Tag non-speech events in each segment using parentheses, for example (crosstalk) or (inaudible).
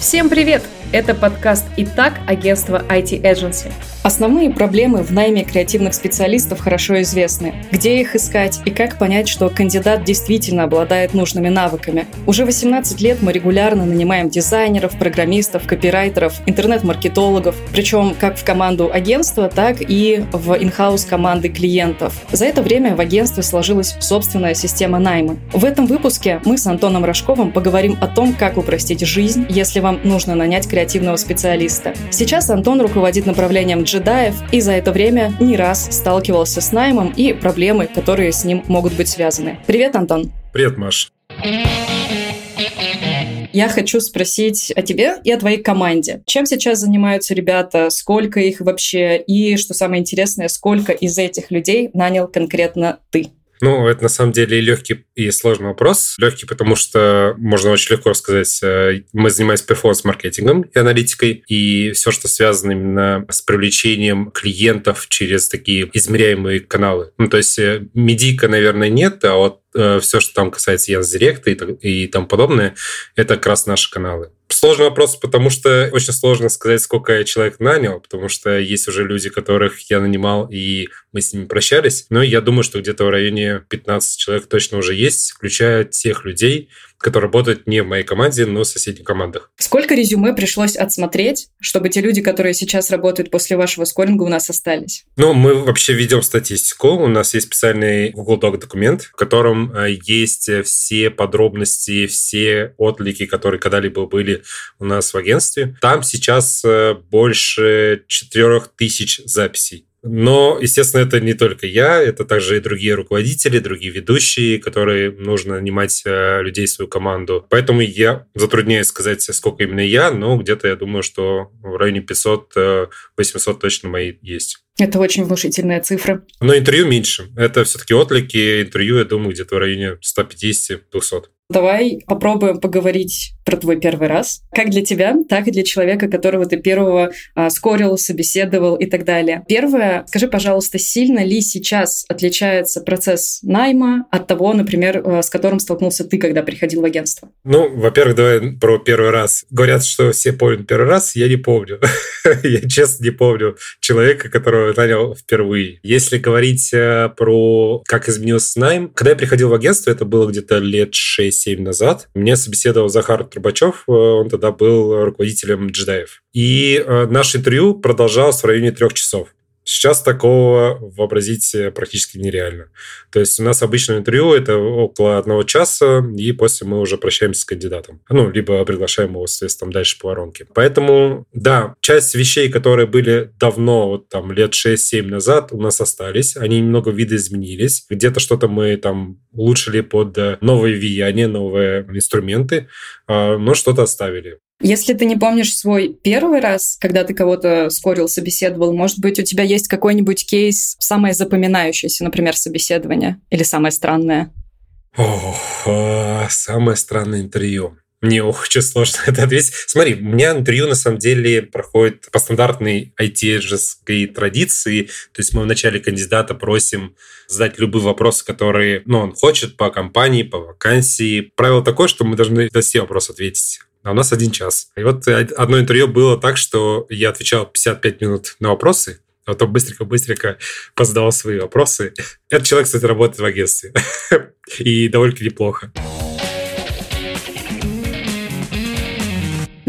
Всем привет! Это подкаст «Итак» агентства IT Agency. Основные проблемы в найме креативных специалистов хорошо известны. Где их искать и как понять, что кандидат действительно обладает нужными навыками. Уже 18 лет мы регулярно нанимаем дизайнеров, программистов, копирайтеров, интернет-маркетологов, причем как в команду агентства, так и в инхаус команды клиентов. За это время в агентстве сложилась собственная система найма. В этом выпуске мы с Антоном Рожковым поговорим о том, как упростить жизнь, если вам нужно нанять креативного специалиста. Сейчас Антон руководит направлением джедаев и за это время не раз сталкивался с наймом и проблемы, которые с ним могут быть связаны. Привет, Антон. Привет, Маш. Я хочу спросить о тебе и о твоей команде. Чем сейчас занимаются ребята, сколько их вообще, и, что самое интересное, сколько из этих людей нанял конкретно ты? Ну, это на самом деле и легкий, и сложный вопрос. Легкий, потому что можно очень легко рассказать. Э, мы занимаемся перформанс-маркетингом и аналитикой, и все, что связано именно с привлечением клиентов через такие измеряемые каналы. Ну, то есть э, медийка, наверное, нет, а вот э, все, что там касается Яндекс.Директа и, и тому подобное, это как раз наши каналы. Сложный вопрос, потому что очень сложно сказать, сколько я человек нанял, потому что есть уже люди, которых я нанимал, и мы с ними прощались. Но я думаю, что где-то в районе 15 человек точно уже есть, включая тех людей, которые работают не в моей команде, но в соседних командах. Сколько резюме пришлось отсмотреть, чтобы те люди, которые сейчас работают после вашего скоринга, у нас остались? Ну, мы вообще ведем статистику. У нас есть специальный Google Doc документ, в котором э, есть все подробности, все отлики, которые когда-либо были у нас в агентстве. Там сейчас э, больше 4000 записей. Но, естественно, это не только я, это также и другие руководители, другие ведущие, которые нужно нанимать э, людей в свою команду. Поэтому я затрудняюсь сказать, сколько именно я, но где-то я думаю, что в районе 500-800 точно мои есть. Это очень внушительная цифра. Но интервью меньше. Это все-таки отлики. Интервью, я думаю, где-то в районе 150-200. Давай попробуем поговорить про твой первый раз. Как для тебя, так и для человека, которого ты первого а, скорил, собеседовал и так далее. Первое, скажи, пожалуйста, сильно ли сейчас отличается процесс найма от того, например, а, с которым столкнулся ты, когда приходил в агентство? Ну, во-первых, давай про первый раз. Говорят, что все помнят первый раз, я не помню. (laughs) я честно не помню человека, которого нанял впервые. Если говорить э, про как изменился найм, когда я приходил в агентство, это было где-то лет 6 7 назад. Меня собеседовал Захар Трубачев, э, он тогда был руководителем джедаев. И э, наше интервью продолжалось в районе трех часов. Сейчас такого вообразить э, практически нереально. То есть у нас обычное интервью это около одного часа, и после мы уже прощаемся с кандидатом. Ну, либо приглашаем его, соответственно, дальше по воронке. Поэтому, да, часть вещей, которые были давно, вот там лет 6-7 назад, у нас остались. Они немного видоизменились. Где-то что-то мы там улучшили под э, новые влияния, новые инструменты, а, но что-то оставили. Если ты не помнишь свой первый раз, когда ты кого-то скорил, собеседовал, может быть, у тебя есть какой-нибудь кейс, самое запоминающееся, например, собеседование или самое странное? Ох, а, самое странное интервью. Мне очень сложно (laughs) это ответить. Смотри, у меня интервью на самом деле проходит по стандартной it традиции. То есть мы в начале кандидата просим задать любые вопросы, которые ну, он хочет по компании, по вакансии. Правило такое, что мы должны на все вопросы ответить а у нас один час. И вот одно интервью было так, что я отвечал 55 минут на вопросы, а потом быстренько-быстренько позадавал свои вопросы. Этот человек, кстати, работает в агентстве. (laughs) И довольно неплохо.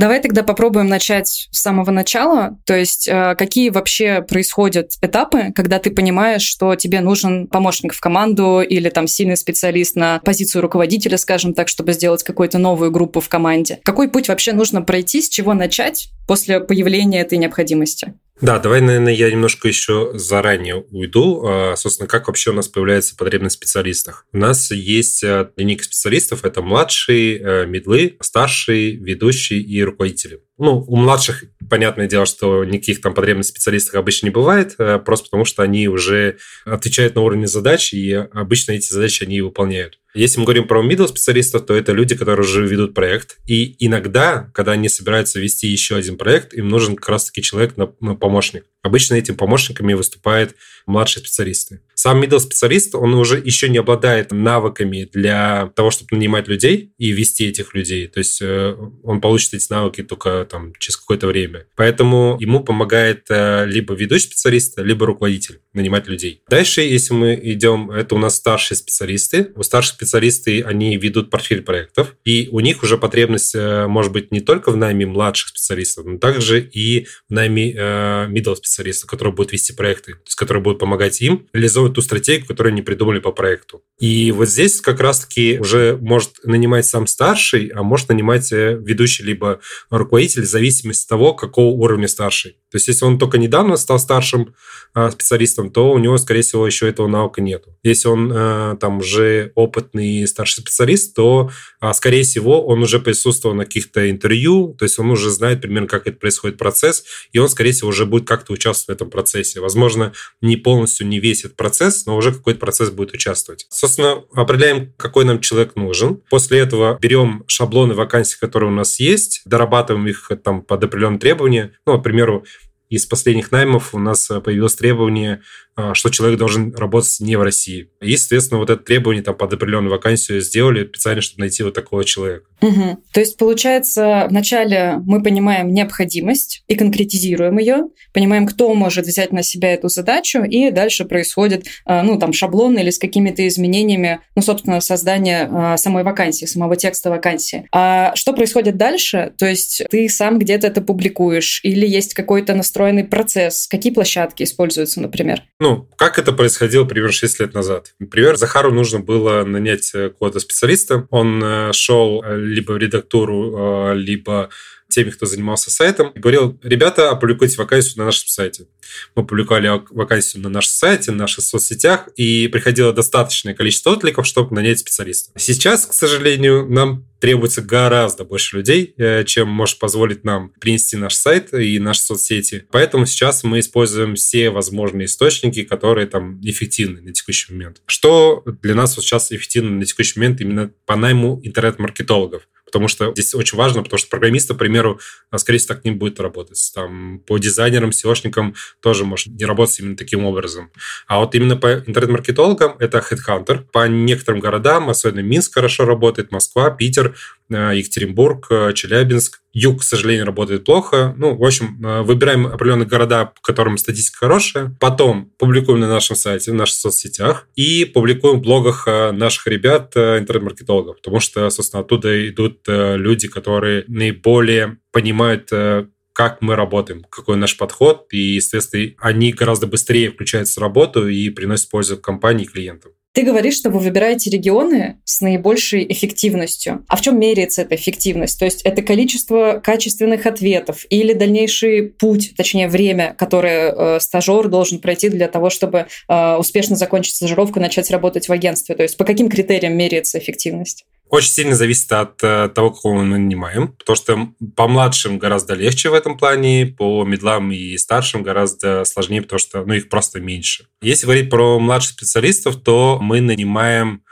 Давай тогда попробуем начать с самого начала. То есть, э, какие вообще происходят этапы, когда ты понимаешь, что тебе нужен помощник в команду или там сильный специалист на позицию руководителя, скажем так, чтобы сделать какую-то новую группу в команде. Какой путь вообще нужно пройти, с чего начать после появления этой необходимости? Да, давай, наверное, я немножко еще заранее уйду. А, собственно, как вообще у нас появляется потребность в специалистах? У нас есть э, линейка специалистов. Это младшие, э, медлы, старшие, ведущие и руководители. Ну, у младших, понятное дело, что никаких там потребностей в специалистах обычно не бывает, э, просто потому что они уже отвечают на уровне задач, и обычно эти задачи они выполняют. Если мы говорим про middle специалистов, то это люди, которые уже ведут проект. И иногда, когда они собираются вести еще один проект, им нужен как раз-таки человек на, на помощник. Обычно этим помощниками выступают младшие специалисты. Сам middle специалист, он уже еще не обладает навыками для того, чтобы нанимать людей и вести этих людей. То есть э, он получит эти навыки только там через какое-то время. Поэтому ему помогает э, либо ведущий специалист, либо руководитель нанимать людей. Дальше, если мы идем, это у нас старшие специалисты. У старших специалисты они ведут портфель проектов, и у них уже потребность э, может быть не только в найме младших специалистов, но также и в найме middle специалистов, которые будут вести проекты, то есть которые будут помогать им реализовывать ту стратегию, которую они придумали по проекту. И вот здесь как раз-таки уже может нанимать сам старший, а может нанимать э, ведущий либо руководитель в зависимости от того, какого уровня старший. То есть если он только недавно стал старшим а, специалистом, то у него, скорее всего, еще этого навыка нету. Если он а, там уже опытный старший специалист, то, а, скорее всего, он уже присутствовал на каких-то интервью, то есть он уже знает примерно, как это происходит процесс, и он, скорее всего, уже будет как-то участвовать в этом процессе. Возможно, не полностью не весь этот процесс, но уже какой-то процесс будет участвовать. Собственно, определяем, какой нам человек нужен. После этого берем шаблоны вакансий, которые у нас есть, дорабатываем их там под определенные требования. Ну, к примеру, из последних наймов у нас появилось требование что человек должен работать не в России. И, соответственно, вот это требование там под определенную вакансию сделали специально, чтобы найти вот такого человека. Угу. То есть, получается, вначале мы понимаем необходимость и конкретизируем ее, понимаем, кто может взять на себя эту задачу, и дальше происходит, а, ну, там, шаблон или с какими-то изменениями, ну, собственно, создание а, самой вакансии, самого текста вакансии. А что происходит дальше? То есть ты сам где-то это публикуешь или есть какой-то настроенный процесс? Какие площадки используются, например? Ну, как это происходило примерно 6 лет назад? Например, Захару нужно было нанять э, какого-то специалиста. Он э, шел э, либо в редактуру, либо теми, кто занимался сайтом, и говорил, ребята, опубликуйте вакансию на нашем сайте. Мы публиковали вакансию на нашем сайте, на наших соцсетях, и приходило достаточное количество откликов, чтобы нанять специалиста. Сейчас, к сожалению, нам требуется гораздо больше людей, э, чем может позволить нам принести наш сайт и наши соцсети. Поэтому сейчас мы используем все возможные источники, которые там эффективны на текущий момент. Что для нас вот сейчас эффективно на текущий момент именно по найму интернет-маркетологов? Потому что здесь очень важно, потому что программисты, к примеру, а, скорее всего, так не будет работать. Там по дизайнерам, SEOшникам тоже может не работать именно таким образом. А вот именно по интернет-маркетологам это Headhunter. По некоторым городам, особенно Минск хорошо работает, Москва, Питер, Екатеринбург, э, Челябинск. Юг, к сожалению, работает плохо. Ну, в общем, э, выбираем определенные города, в которых статистика хорошая. Потом публикуем на нашем сайте, в наших соцсетях и публикуем в блогах наших ребят, интернет-маркетологов, потому что, собственно, оттуда идут люди, которые наиболее понимают, как мы работаем, какой наш подход, и, естественно, они гораздо быстрее включаются в работу и приносят пользу компании и клиентам. Ты говоришь, что вы выбираете регионы с наибольшей эффективностью. А в чем меряется эта эффективность? То есть это количество качественных ответов или дальнейший путь, точнее время, которое э, стажер должен пройти для того, чтобы э, успешно закончить стажировку и начать работать в агентстве? То есть по каким критериям меряется эффективность? Очень сильно зависит от э, того, кого мы нанимаем, потому что по младшим гораздо легче в этом плане, по медлам и старшим гораздо сложнее, потому что ну, их просто меньше. Если говорить про младших специалистов, то мы нанимаем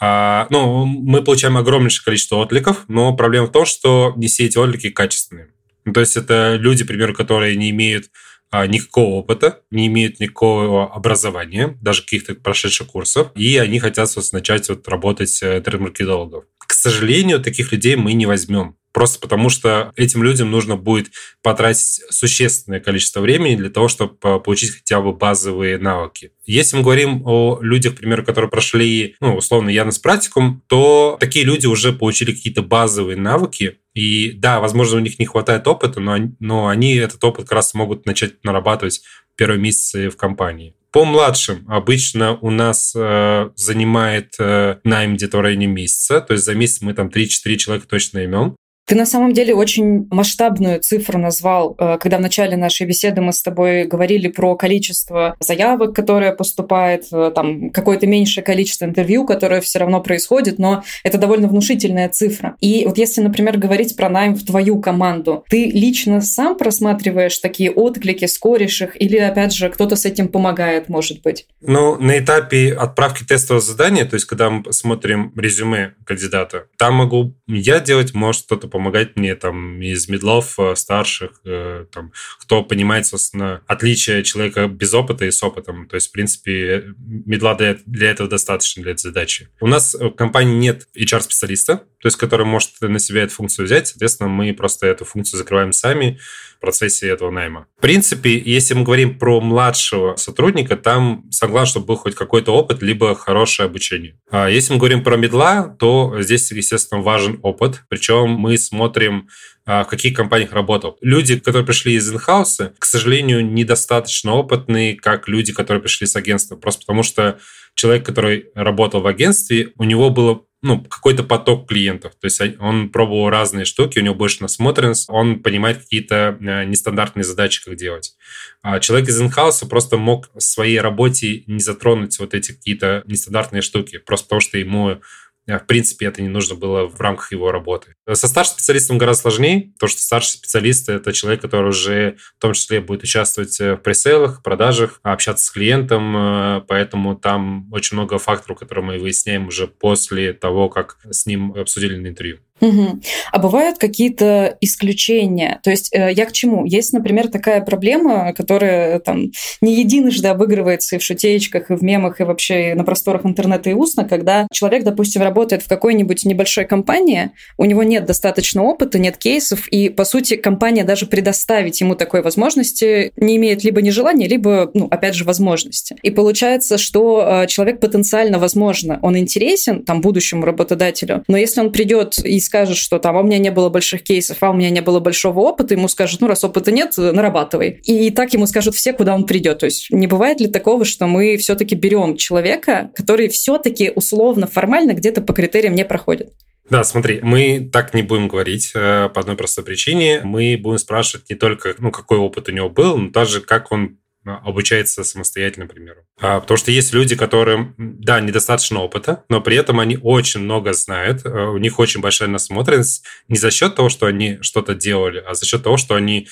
а, ну, мы получаем огромнейшее количество откликов, но проблема в том, что не все эти отклики качественные. Ну, то есть это люди, например, которые не имеют никакого опыта, не имеют никакого образования, даже каких-то прошедших курсов, и они хотят вот, начать вот, работать трейд-маркетологом. К сожалению, таких людей мы не возьмем. Просто потому, что этим людям нужно будет потратить существенное количество времени для того, чтобы получить хотя бы базовые навыки. Если мы говорим о людях, к примеру, которые прошли, ну, условно, Янос практикум, то такие люди уже получили какие-то базовые навыки, и да, возможно, у них не хватает опыта, но, но они этот опыт как раз могут начать нарабатывать первые месяцы в компании. По младшим обычно у нас э, занимает э, найм где-то в районе месяца, то есть за месяц мы там 3-4 человека точно наймем. Ты на самом деле очень масштабную цифру назвал, э, когда в начале нашей беседы мы с тобой говорили про количество заявок, которое поступает, э, там какое-то меньшее количество интервью, которое все равно происходит, но это довольно внушительная цифра. И вот если, например, говорить про найм в твою команду, ты лично сам просматриваешь такие отклики, скоришь их, или, опять же, кто-то с этим помогает, может быть? Ну, на этапе отправки тестового задания, то есть когда мы смотрим резюме кандидата, там могу я делать, может кто-то помогать помогать мне там из медлов э, старших, э, там, кто понимает, собственно, отличие человека без опыта и с опытом. То есть, в принципе, медла для, для этого достаточно, для этой задачи. У нас в компании нет HR-специалиста, то есть, который может на себя эту функцию взять. Соответственно, мы просто эту функцию закрываем сами в процессе этого найма. В принципе, если мы говорим про младшего сотрудника, там согласен, чтобы был хоть какой-то опыт, либо хорошее обучение. А если мы говорим про медла, то здесь, естественно, важен опыт. Причем мы смотрим а, в каких компаниях работал. Люди, которые пришли из инхауса, к сожалению, недостаточно опытные, как люди, которые пришли с агентства. Просто потому что человек, который работал в агентстве, у него было ну, какой-то поток клиентов. То есть он пробовал разные штуки, у него больше насмотренность, он понимает какие-то э, нестандартные задачи, как делать. А человек из инхауса просто мог в своей работе не затронуть вот эти какие-то нестандартные штуки, просто потому что ему в принципе, это не нужно было в рамках его работы. Со старшим специалистом гораздо сложнее, потому что старший специалист – это человек, который уже в том числе будет участвовать э, в пресейлах, продажах, общаться с клиентом, поэтому там очень много факторов, которые мы выясняем уже после того, как с ним обсудили на интервью. Угу. А бывают какие-то исключения? То есть э, я к чему? Есть, например, такая проблема, которая там не единожды обыгрывается и в шутеечках, и в мемах, и вообще на просторах интернета и устно, когда человек, допустим, работает в какой-нибудь небольшой компании, у него нет достаточно опыта, нет кейсов, и, по сути, компания даже предоставить ему такой возможности не имеет либо нежелания, либо, ну, опять же, возможности. И получается, что э, человек потенциально, возможно, он интересен там будущему работодателю, но если он придет из скажет, что там, а у меня не было больших кейсов, а у меня не было большого опыта, ему скажут, ну, раз опыта нет, нарабатывай. И так ему скажут все, куда он придет. То есть не бывает ли такого, что мы все-таки берем человека, который все-таки условно, формально где-то по критериям не проходит? Да, смотри, мы так не будем говорить э, по одной простой причине. Мы будем спрашивать не только, ну, какой опыт у него был, но даже как он обучается самостоятельно, к примеру. А, потому что есть люди, которым, да, недостаточно опыта, но при этом они очень много знают, э, у них очень большая насмотренность не за счет того, что они что-то делали, а за счет того, что они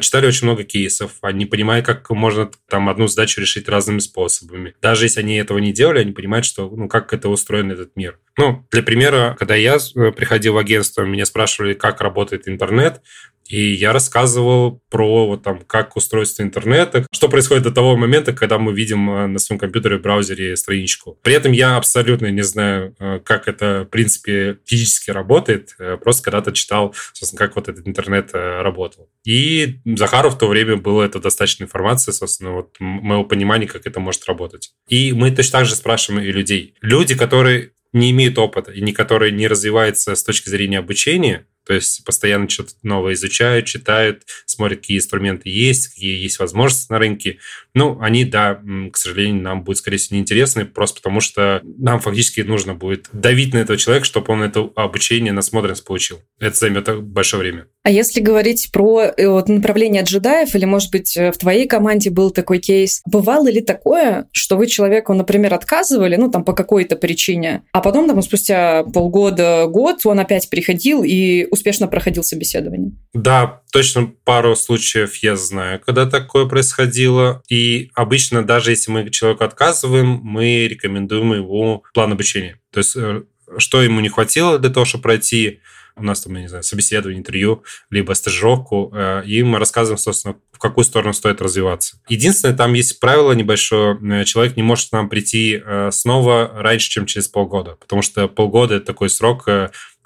читали очень много кейсов, они понимают, как можно там одну задачу решить разными способами. Даже если они этого не делали, они понимают, что, ну, как это устроен этот мир. Ну, для примера, когда я э, приходил в агентство, меня спрашивали, как работает интернет, и я рассказывал про вот, там, как устройство интернета, что происходит до того момента, когда мы видим э, на своем компьютере браузере страничку. При этом я абсолютно не знаю, э, как это, в принципе, физически работает. Э, просто когда-то читал, собственно, как вот этот интернет работал. И Захару в то время было это достаточно информации, собственно, вот моего понимания, как это может работать. И мы точно так же спрашиваем и людей. Люди, которые не имеют опыта и не которые не развиваются с точки зрения обучения, то есть постоянно что-то новое изучают, читают, смотрят, какие инструменты есть, какие есть возможности на рынке. Ну, они, да, к сожалению, нам будут, скорее всего, неинтересны, просто потому что нам фактически нужно будет давить на этого человека, чтобы он это обучение, насмотренность получил. Это займет большое время. А если говорить про э, вот, направление джедаев, или, может быть, э, в твоей команде был такой кейс, бывало ли такое, что вы человеку, например, отказывали, ну, там, по какой-то причине, а потом, там, спустя полгода, год он опять приходил и успешно проходил собеседование. Да, точно пару случаев я знаю, когда такое происходило. И обычно, даже если мы человеку отказываем, мы рекомендуем его план обучения. То есть, э, что ему не хватило для того, чтобы пройти у нас там, я не знаю, собеседование, интервью, либо стажировку, э, и мы рассказываем, собственно, в какую сторону стоит развиваться. Единственное, там есть правило небольшое, э, человек не может к нам прийти снова раньше, чем через полгода, потому что полгода – это такой срок,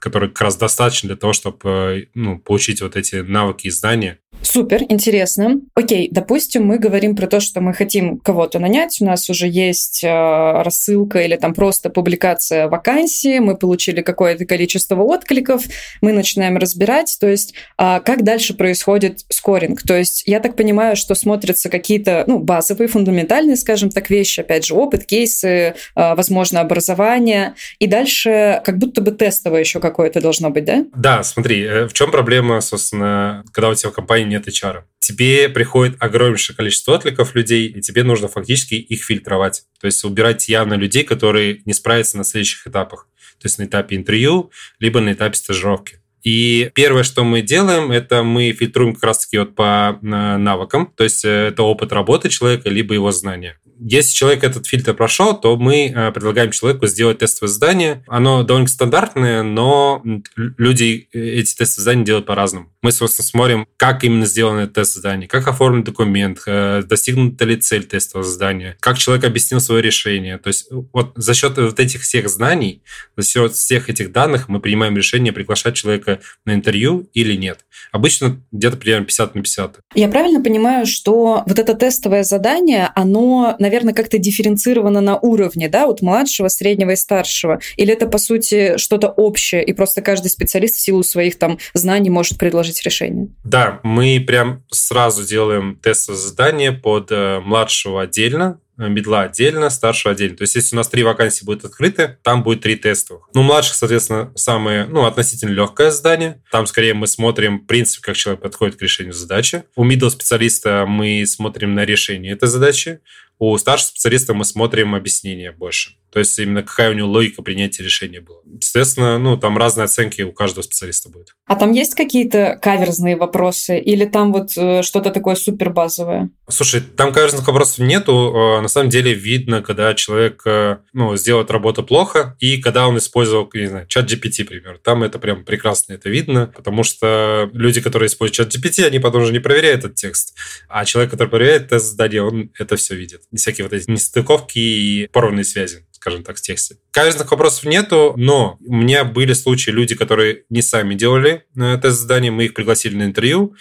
который как раз достаточно для того, чтобы э, ну, получить вот эти навыки и знания. Супер, интересно. Окей, допустим, мы говорим про то, что мы хотим кого-то нанять, у нас уже есть э, рассылка или там просто публикация вакансии, мы получили какое-то количество откликов, мы начинаем разбирать, то есть э, как дальше происходит скоринг. То есть я так понимаю, что смотрятся какие-то ну, базовые, фундаментальные, скажем так, вещи, опять же, опыт, кейсы, э, возможно, образование, и дальше как будто бы тестовое еще как какое-то должно быть, да? Да, смотри, э, в чем проблема, собственно, когда у тебя в компании нет HR? Тебе приходит огромнейшее количество откликов людей, и тебе нужно фактически их фильтровать. То есть убирать явно людей, которые не справятся на следующих этапах. То есть на этапе интервью, либо на этапе стажировки. И первое, что мы делаем, это мы фильтруем как раз-таки вот по э, навыкам, то есть э, это опыт работы человека, либо его знания. Если человек этот фильтр прошел, то мы э, предлагаем человеку сделать тестовое задание. Оно довольно стандартное, но люди эти тестовые задания делают по-разному. Мы, собственно, смотрим, как именно сделано это тест задание, как оформлен документ, достигнута ли цель тестового задания, как человек объяснил свое решение. То есть вот за счет вот этих всех знаний, за счет всех этих данных мы принимаем решение, приглашать человека на интервью или нет. Обычно где-то примерно 50 на 50. Я правильно понимаю, что вот это тестовое задание, оно, наверное, как-то дифференцировано на уровне, да, от младшего, среднего и старшего? Или это, по сути, что-то общее, и просто каждый специалист в силу своих там знаний может предложить решение? Да, мы прям сразу делаем тестовое задание под э, младшего отдельно, Э, медла отдельно, старшего отдельно. То есть, если у нас три вакансии будут открыты, там будет три тестовых. Ну, младших, соответственно, самое, ну, относительно легкое задание. Там, скорее, мы смотрим принцип, как человек подходит к решению задачи. У middle специалиста мы смотрим на решение этой задачи. У старшего специалиста мы смотрим объяснение больше. То есть именно какая у него логика принятия решения была. Естественно, ну, там разные оценки у каждого специалиста будет. А там есть какие-то каверзные вопросы? Или там вот э, что-то такое супер базовое? Слушай, там каверзных вопросов нету. Э, на самом деле видно, когда человек э, ну, сделает работу плохо, и когда он использовал, не знаю, чат GPT, например. Там это прям прекрасно это видно, потому что люди, которые используют чат GPT, они потом уже не проверяют этот текст. А человек, который проверяет тест задания, он это все видит. Всякие вот эти нестыковки и порванные связи скажем так, в тексте. Каверзных вопросов нету, но у меня были случаи, люди, которые не сами делали э, тест задания, мы их пригласили на интервью,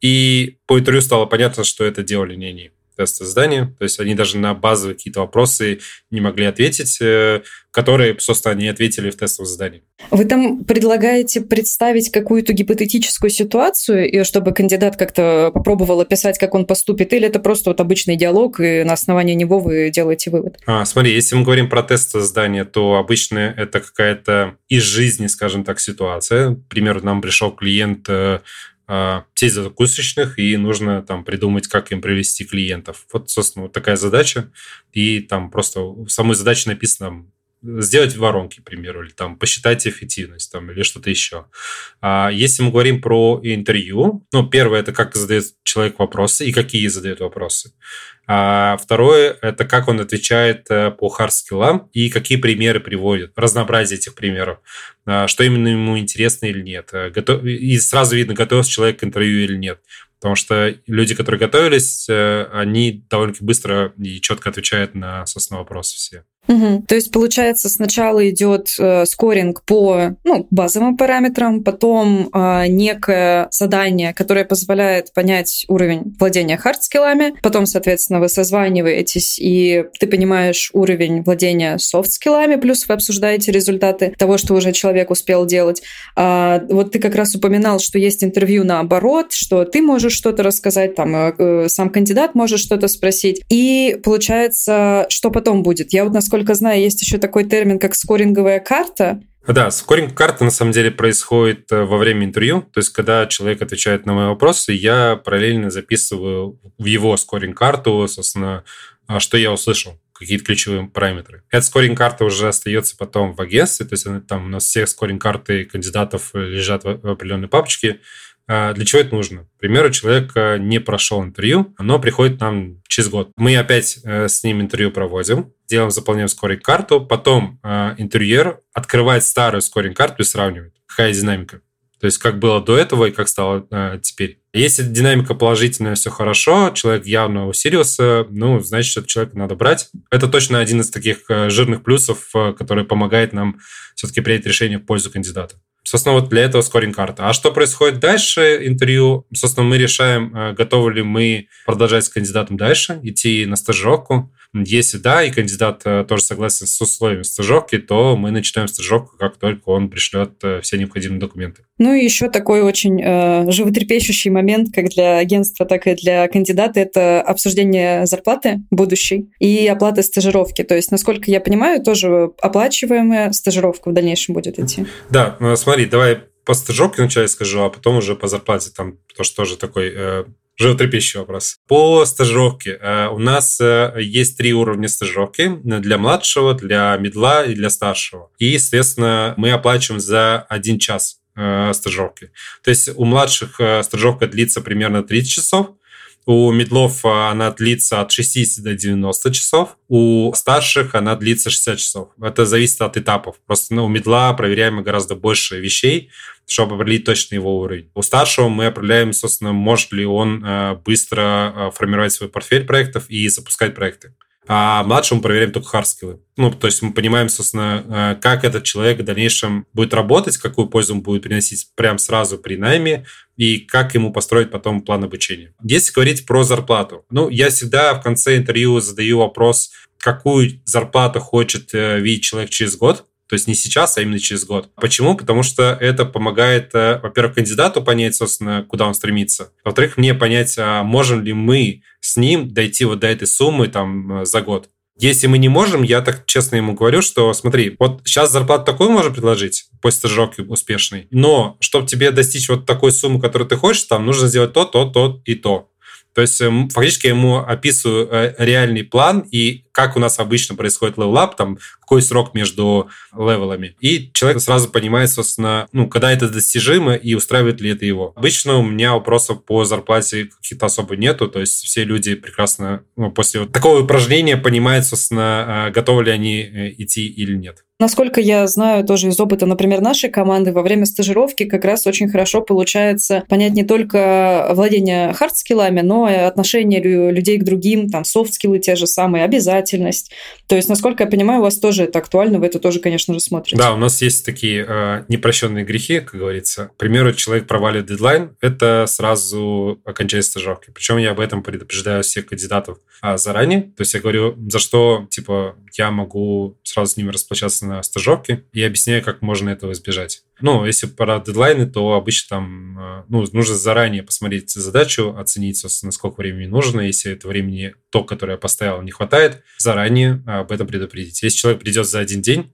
и по интервью стало понятно, что это делали не они теста задания. То есть они даже на базовые какие-то вопросы не могли ответить, э, которые, собственно, они ответили в тестовом задании. Вы там предлагаете представить какую-то гипотетическую ситуацию, и чтобы кандидат как-то попробовал описать, как он поступит, или это просто вот обычный диалог, и на основании него вы делаете вывод? А, смотри, если мы говорим про тестовое задание, то обычно это какая-то из жизни, скажем так, ситуация. К примеру, нам пришел клиент э, сеть закусочных, и нужно там придумать, как им привести клиентов. Вот, собственно, вот такая задача. И там просто в самой задаче написано сделать воронки, к примеру, или там посчитать эффективность, там, или что-то еще. А если мы говорим про интервью, ну, первое, это как задает человек вопросы и какие задает вопросы. А второе – это как он отвечает э, по хардскиллам и какие примеры приводит, разнообразие этих примеров, а, что именно ему интересно или нет. Э, и сразу видно, готовился человек к интервью или нет. Потому что люди, которые готовились, э, они довольно быстро и четко отвечают на, собственно, вопросы все. Угу. То есть, получается, сначала идет э, скоринг по ну, базовым параметрам, потом э, некое задание, которое позволяет понять уровень владения хардскиллами, потом, соответственно, вы созваниваетесь, и ты понимаешь уровень владения софтскиллами, плюс вы обсуждаете результаты того, что уже человек успел делать. А, вот ты как раз упоминал, что есть интервью наоборот, что ты можешь что-то рассказать, там э, э сам кандидат может что-то спросить, и получается, что потом будет? Я вот насколько насколько знаю, есть еще такой термин, как скоринговая карта. Да, скоринг карты на самом деле происходит э, во время интервью. То есть, когда человек отвечает на мои вопросы, я параллельно записываю в его скоринг-карту, собственно, а, что я услышал какие-то ключевые параметры. Эта скоринг-карта уже остается потом в агентстве, то есть там у нас все скоринг-карты кандидатов лежат в определенной папочке, для чего это нужно? К примеру, человек э, не прошел интервью, но приходит нам через год. Мы опять э, с ним интервью проводим, делаем, заполняем скоринг-карту, потом э, интервьюер открывает старую скоринг-карту и сравнивает, какая динамика. То есть как было до этого и как стало теперь. Если динамика положительная, все хорошо, человек явно усилился, ну, значит, этот человека надо брать. Это точно один из таких жирных плюсов, который помогает нам все-таки принять решение в пользу кандидата. Собственно, вот для этого скоринг-карта. А что происходит дальше интервью? Собственно, мы решаем, э, готовы ли мы продолжать с кандидатом дальше, идти на стажировку. Если да, и кандидат э, тоже согласен с условиями стажировки, то мы начинаем стажировку, как только он пришлет э, все необходимые документы. Ну и еще такой очень э, животрепещущий момент, как для агентства, так и для кандидата, это обсуждение зарплаты будущей и оплаты стажировки. То есть, насколько я понимаю, тоже оплачиваемая стажировка в дальнейшем будет идти. Да, смотри, давай по стажировке вначале скажу, а потом уже по зарплате, там, потому что тоже такой э, животрепещущий вопрос. По стажировке. Э, у нас э, есть три уровня стажировки. Для младшего, для медла и для старшего. И, естественно, мы оплачиваем за один час стажировки. То есть у младших стажировка длится примерно 30 часов, У медлов она длится от 60 до 90 часов, у старших она длится 60 часов. Это зависит от этапов. Просто ну, у медла проверяем гораздо больше вещей, чтобы определить точно его уровень. У старшего мы определяем, собственно, может ли он э, быстро э, формировать свой портфель проектов и запускать проекты. А младшему проверяем только хардскиллы. Ну, то есть мы понимаем, собственно, э, как этот человек в дальнейшем будет работать, какую пользу он будет приносить прямо сразу при найме и как ему построить потом план обучения. Если говорить про зарплату, ну, я всегда в конце интервью задаю вопрос, какую зарплату хочет видеть человек через год, то есть не сейчас, а именно через год. Почему? Потому что это помогает, э, во-первых, кандидату понять, собственно, куда он стремится. Во-вторых, мне понять, а можем ли мы с ним дойти вот до этой суммы там э, за год. Если мы не можем, я так честно ему говорю, что смотри, вот сейчас зарплату такую можно предложить после стажировки успешной, но чтобы тебе достичь вот такой суммы, которую ты хочешь, там нужно сделать то, то, то и то. То есть эм, фактически я ему описываю э, реальный план и как у нас обычно происходит level up, там какой срок между левелами. И человек сразу понимает, собственно, ну, когда это достижимо и устраивает ли это его. Обычно у меня вопросов по зарплате каких-то особо нету, то есть все люди прекрасно ну, после вот такого упражнения понимают, собственно, э, готовы ли они э, идти или нет. Насколько я знаю тоже из опыта, например, нашей команды, во время стажировки как раз очень хорошо получается понять не только владение хардскиллами, но и отношение людей к другим, там, софт-скиллы те же самые, обязательность. То есть, насколько я понимаю, у вас тоже это актуально, вы это тоже, конечно же, смотрите. Да, у нас есть такие э, непрощенные грехи, как говорится. К примеру, человек провалит дедлайн, это сразу окончание стажировки. Причем я об этом предупреждаю всех кандидатов а, заранее. То есть я говорю, за что, типа, я могу сразу с ними расплачиваться на стажировке и объясняю, как можно этого избежать. Ну, если про дедлайны, то обычно там э, ну, нужно заранее посмотреть задачу, оценить, собственно, сколько времени нужно. Если это времени, то, которое я поставил, не хватает, заранее об этом предупредить. Если человек придет за один день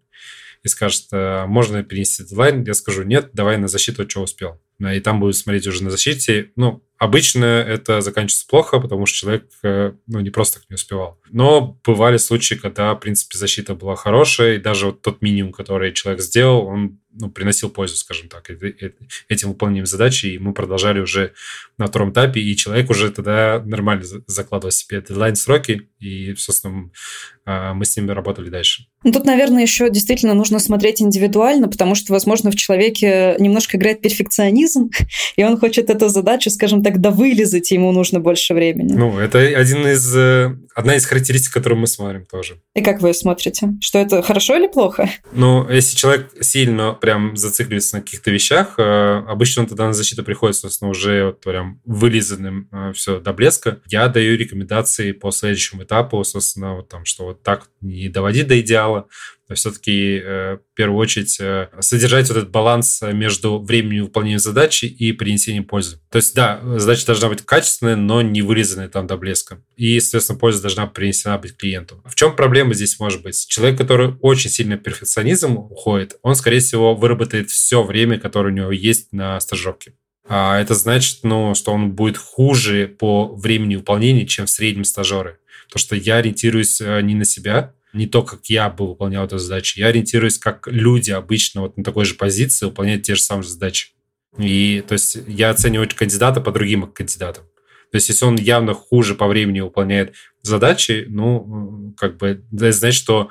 и скажет, «А можно перенести дедлайн, я скажу, нет, давай на защиту, что успел. И там будет смотреть уже на защите. Ну, Обычно это заканчивается плохо, потому что человек э, ну, не просто так не успевал. Но бывали случаи, когда, в принципе, защита была хорошая, и даже вот тот минимум, который человек сделал, он ну, приносил пользу, скажем так, этим выполнением задачи, и мы продолжали уже на втором этапе, и человек уже тогда нормально закладывал себе дедлайн-сроки, и, собственно, а, мы с ними работали дальше. Ну, тут, наверное, еще действительно нужно смотреть индивидуально, потому что, возможно, в человеке немножко играет перфекционизм, (laughs) и он хочет эту задачу, скажем так, довылезать, и ему нужно больше времени. Ну, это один из, э, одна из характеристик, которую мы смотрим тоже. И как вы смотрите? Что это хорошо или плохо? Ну, если человек сильно прям зацикливается на каких-то вещах, э, обычно тогда на защиту приходит, собственно, уже вот прям вылизанным э, все до блеска. Я даю рекомендации по следующему этапу, собственно, вот там, что вот так не доводить до идеала, все-таки э, в первую очередь э, содержать вот этот баланс между временем выполнения задачи и принесением пользы. То есть, да, задача должна быть качественная, но не вырезанная там до блеска. И, соответственно, польза должна принесена быть клиенту. В чем проблема здесь может быть? Человек, который очень сильно перфекционизм уходит, он, скорее всего, выработает все время, которое у него есть на стажировке. А это значит, ну, что он будет хуже по времени выполнения, чем в среднем стажеры. Потому что я ориентируюсь э, не на себя, не то, как я бы выполнял эту задачу. Я ориентируюсь, как люди обычно вот на такой же позиции выполняют те же самые задачи. И то есть я оцениваю кандидата по другим кандидатам. То есть если он явно хуже по времени выполняет задачи, ну, как бы, это значит, что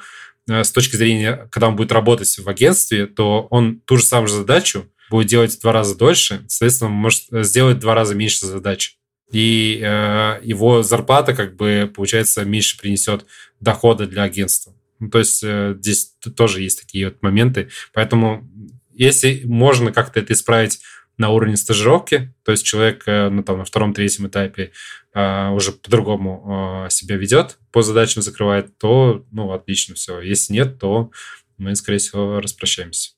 э, с точки зрения, когда он будет работать в агентстве, то он ту же самую задачу будет делать в два раза дольше, соответственно, может сделать в два раза меньше задач и э, его зарплата, как бы, получается, меньше принесет дохода для агентства. Ну, то есть э, здесь тоже есть такие вот моменты. Поэтому если можно как-то это исправить на уровне стажировки, то есть человек э, ну, там, на втором-третьем этапе э, уже по-другому э, себя ведет, по задачам закрывает, то ну, отлично все. Если нет, то мы, скорее всего, распрощаемся.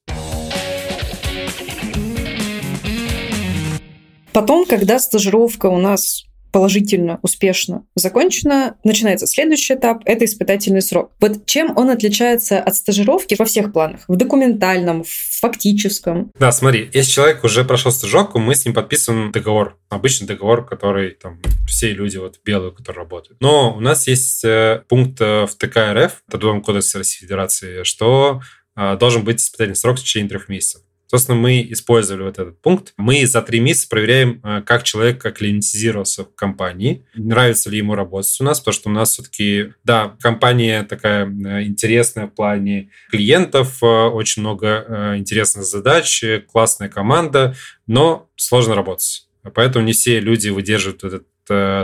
Потом, когда стажировка у нас положительно, успешно закончена, начинается следующий этап – это испытательный срок. Вот чем он отличается от стажировки во всех планах? В документальном, в фактическом? Да, смотри, если человек уже прошел стажировку, мы с ним подписываем договор. Обычный договор, который там все люди вот белые, которые работают. Но у нас есть э, пункт э, в ТК РФ, Трудовом кодексе Российской Федерации, что э, должен быть испытательный срок в течение трех месяцев. Собственно, мы использовали вот этот пункт. Мы за три месяца проверяем, э, как человек акклиматизировался в компании, нравится ли ему работать у нас, потому что у нас все-таки, да, компания такая э, интересная в плане клиентов, э, очень много интересных задач, классная команда, но сложно работать. Поэтому не все люди выдерживают этот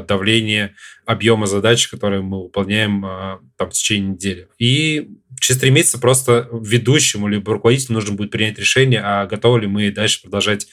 давление объема задач, которые мы выполняем там, в течение недели. И через три месяца просто ведущему либо руководителю нужно будет принять решение, а готовы ли мы дальше продолжать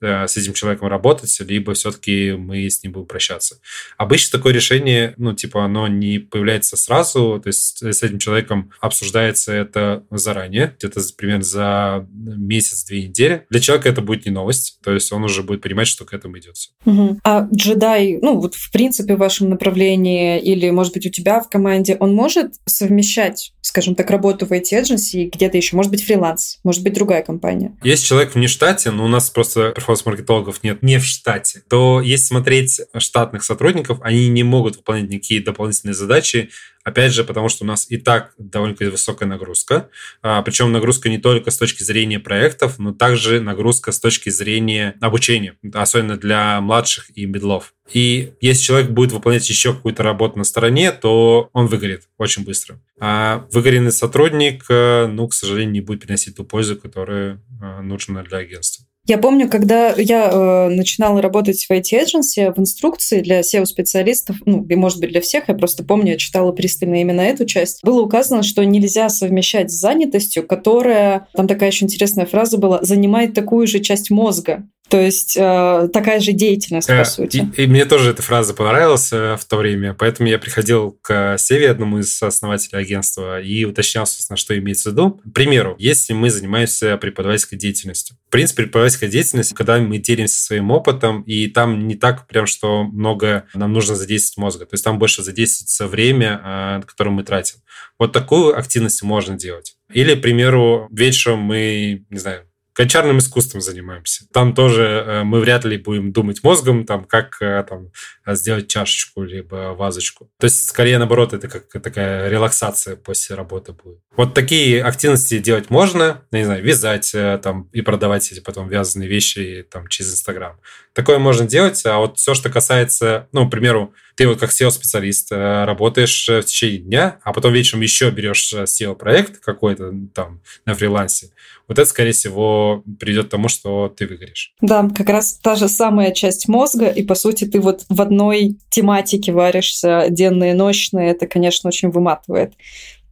с этим человеком работать, либо все-таки мы с ним будем прощаться. Обычно такое решение, ну, типа, оно не появляется сразу, то есть с этим человеком обсуждается это заранее, где-то примерно за месяц-две недели. Для человека это будет не новость, то есть он уже будет понимать, что к этому идет все. Угу. А джедай, ну, вот в принципе в вашем направлении или, может быть, у тебя в команде, он может совмещать, скажем так, работу в IT-эдженси и где-то еще, может быть, фриланс, может быть, другая компания? Есть человек в штате, но у нас просто перформанс-маркетологов нет не в штате, то если смотреть штатных сотрудников, они не могут выполнять никакие дополнительные задачи, Опять же, потому что у нас и так довольно высокая нагрузка. А, причем нагрузка не только с точки зрения проектов, но также нагрузка с точки зрения обучения, особенно для младших и медлов. И если человек будет выполнять еще какую-то работу на стороне, то он выгорит очень быстро. А выгоренный сотрудник, э, ну, к сожалению, не будет приносить ту пользу, которая э, нужна для агентства. Я помню, когда я э, начинала работать в IT-эдженсе, в инструкции для SEO-специалистов, ну, и, может быть, для всех, я просто помню, я читала пристально именно эту часть, было указано, что нельзя совмещать с занятостью, которая, там такая очень интересная фраза была, занимает такую же часть мозга. То есть э, такая же деятельность, по э, сути. И, и мне тоже эта фраза понравилась э, в то время, поэтому я приходил к Севе, одному из основателей агентства, и уточнял, собственно, что имеется в виду. К примеру, если мы занимаемся преподавательской деятельностью. В принципе, преподавательская деятельность, когда мы делимся своим опытом, и там не так прям, что много нам нужно задействовать мозга. То есть там больше задействуется время, э, которое мы тратим. Вот такую активность можно делать. Или, к примеру, вечером мы, не знаю, гончарным искусством занимаемся. Там тоже э, мы вряд ли будем думать мозгом, там, как э, там, сделать чашечку, либо вазочку. То есть, скорее, наоборот, это как такая релаксация после работы будет. Вот такие активности делать можно, не знаю, вязать э, там и продавать эти потом вязаные вещи там через Инстаграм. Такое можно делать, а вот все, что касается, ну, к примеру, ты вот как SEO-специалист работаешь в течение дня, а потом вечером еще берешь SEO-проект какой-то там на фрилансе, вот это, скорее всего, приведет к тому, что ты выгоришь. Да, как раз та же самая часть мозга, и, по сути, ты вот в одной тематике варишься денные, ночные, это, конечно, очень выматывает.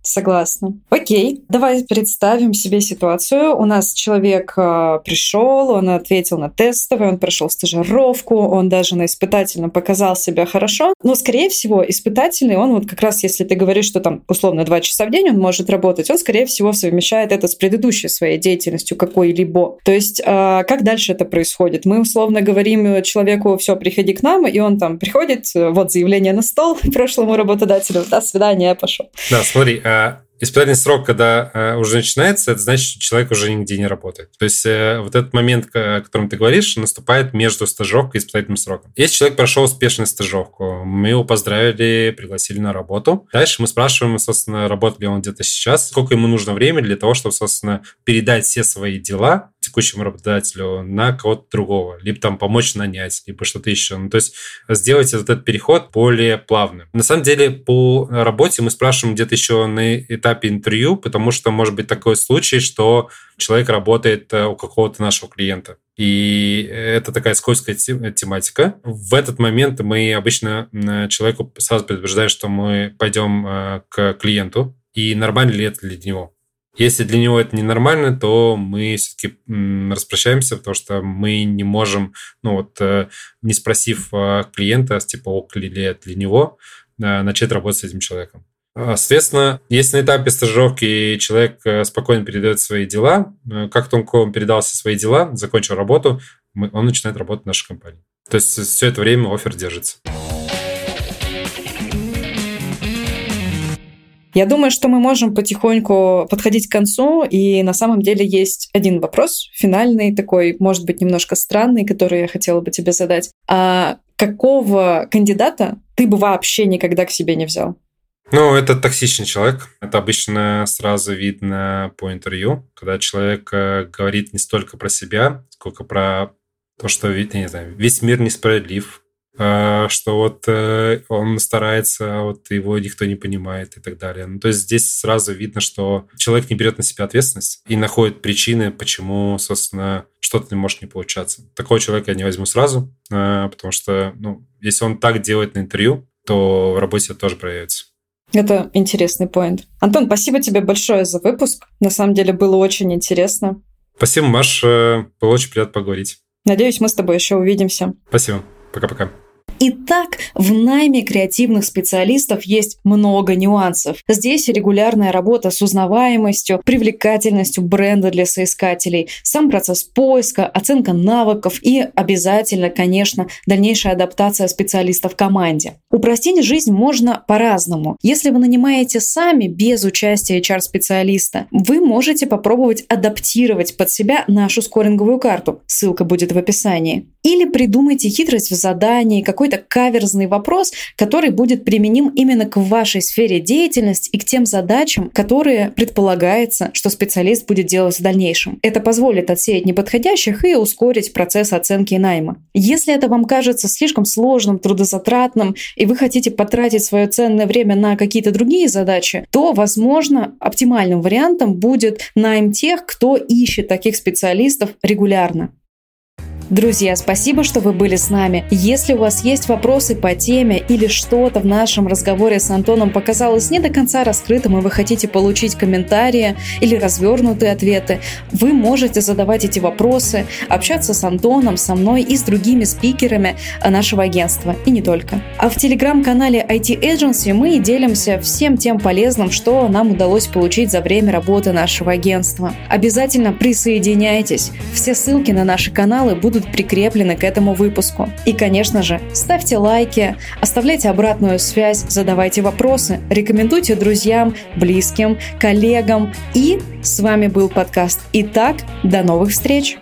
Согласна. Окей, давай представим себе ситуацию. У нас человек э, пришел, он ответил на тестовый, он прошел стажировку, он даже на испытательном показал себя хорошо. Но, скорее всего, испытательный, он вот как раз, если ты говоришь, что там условно два часа в день он может работать, он, скорее всего, совмещает это с предыдущей своей деятельностью какой-либо. То есть, э, как дальше это происходит? Мы условно говорим человеку, все, приходи к нам, и он там приходит, вот заявление на стол (laughs) прошлому работодателю, до свидания, я пошел. Да, смотри, а испытательный срок, когда э, уже начинается, это значит, что человек уже нигде не работает. То есть э, вот этот момент, о котором ты говоришь, наступает между стажировкой и испытательным сроком. Если человек прошел успешную стажировку, мы его поздравили, пригласили на работу. Дальше мы спрашиваем, собственно, работает ли он где-то сейчас, сколько ему нужно времени для того, чтобы, собственно, передать все свои дела текущему работодателю на кого-то другого, либо там помочь нанять, либо что-то еще. Ну, то есть сделать этот переход более плавным. На самом деле по работе мы спрашиваем где-то еще на этапе интервью, потому что может быть такой случай, что человек работает э, у какого-то нашего клиента. И это такая скользкая тематика. В этот момент мы обычно человеку сразу предупреждаем, что мы пойдем э, к клиенту, и нормально ли это для него. Если для него это ненормально, то мы все-таки распрощаемся, потому что мы не можем, ну вот, э, не спросив э, клиента, типа, ок ли это для него, э, начать работать с этим человеком. А, соответственно, если на этапе стажировки человек спокойно передает свои дела, как только он передал все свои дела, закончил работу, он начинает работать в нашей компании. То есть все это время офер держится. Я думаю, что мы можем потихоньку подходить к концу, и на самом деле есть один вопрос, финальный такой, может быть, немножко странный, который я хотела бы тебе задать. А какого кандидата ты бы вообще никогда к себе не взял? Ну, это токсичный человек. Это обычно сразу видно по интервью, когда человек э, говорит не столько про себя, сколько про то, что, не знаю, весь мир несправедлив, что вот э, он старается, а вот его никто не понимает и так далее. Ну, то есть здесь сразу видно, что человек не берет на себя ответственность и находит причины, почему, собственно, что-то не может не получаться. Такого человека я не возьму сразу, потому что, ну, если он так делает на интервью, то в работе это тоже проявится. Это интересный поинт. Антон, спасибо тебе большое за выпуск. На самом деле было очень интересно. Спасибо, Маш. Было очень приятно поговорить. Надеюсь, мы с тобой еще увидимся. Спасибо. Пока-пока. Итак, в найме креативных специалистов есть много нюансов. Здесь регулярная работа с узнаваемостью, привлекательностью бренда для соискателей, сам процесс поиска, оценка навыков и обязательно, конечно, дальнейшая адаптация специалистов в команде. Упростить жизнь можно по-разному. Если вы нанимаете сами без участия HR-специалиста, вы можете попробовать адаптировать под себя нашу скоринговую карту. Ссылка будет в описании. Или придумайте хитрость в задании, какой-то каверзный вопрос, который будет применим именно к вашей сфере деятельности и к тем задачам, которые предполагается, что специалист будет делать в дальнейшем. Это позволит отсеять неподходящих и ускорить процесс оценки найма. Если это вам кажется слишком сложным, трудозатратным, и вы хотите потратить свое ценное время на какие-то другие задачи, то, возможно, оптимальным вариантом будет найм тех, кто ищет таких специалистов регулярно. Друзья, спасибо, что вы были с нами. Если у вас есть вопросы по теме или что-то в нашем разговоре с Антоном показалось не до конца раскрытым, и вы хотите получить комментарии или развернутые ответы, вы можете задавать эти вопросы, общаться с Антоном, со мной и с другими спикерами нашего агентства, и не только. А в телеграм-канале IT Agency мы делимся всем тем полезным, что нам удалось получить за время работы нашего агентства. Обязательно присоединяйтесь. Все ссылки на наши каналы будут будут прикреплены к этому выпуску. И, конечно же, ставьте лайки, оставляйте обратную связь, задавайте вопросы, рекомендуйте друзьям, близким, коллегам. И с вами был подкаст «Итак, до новых встреч!»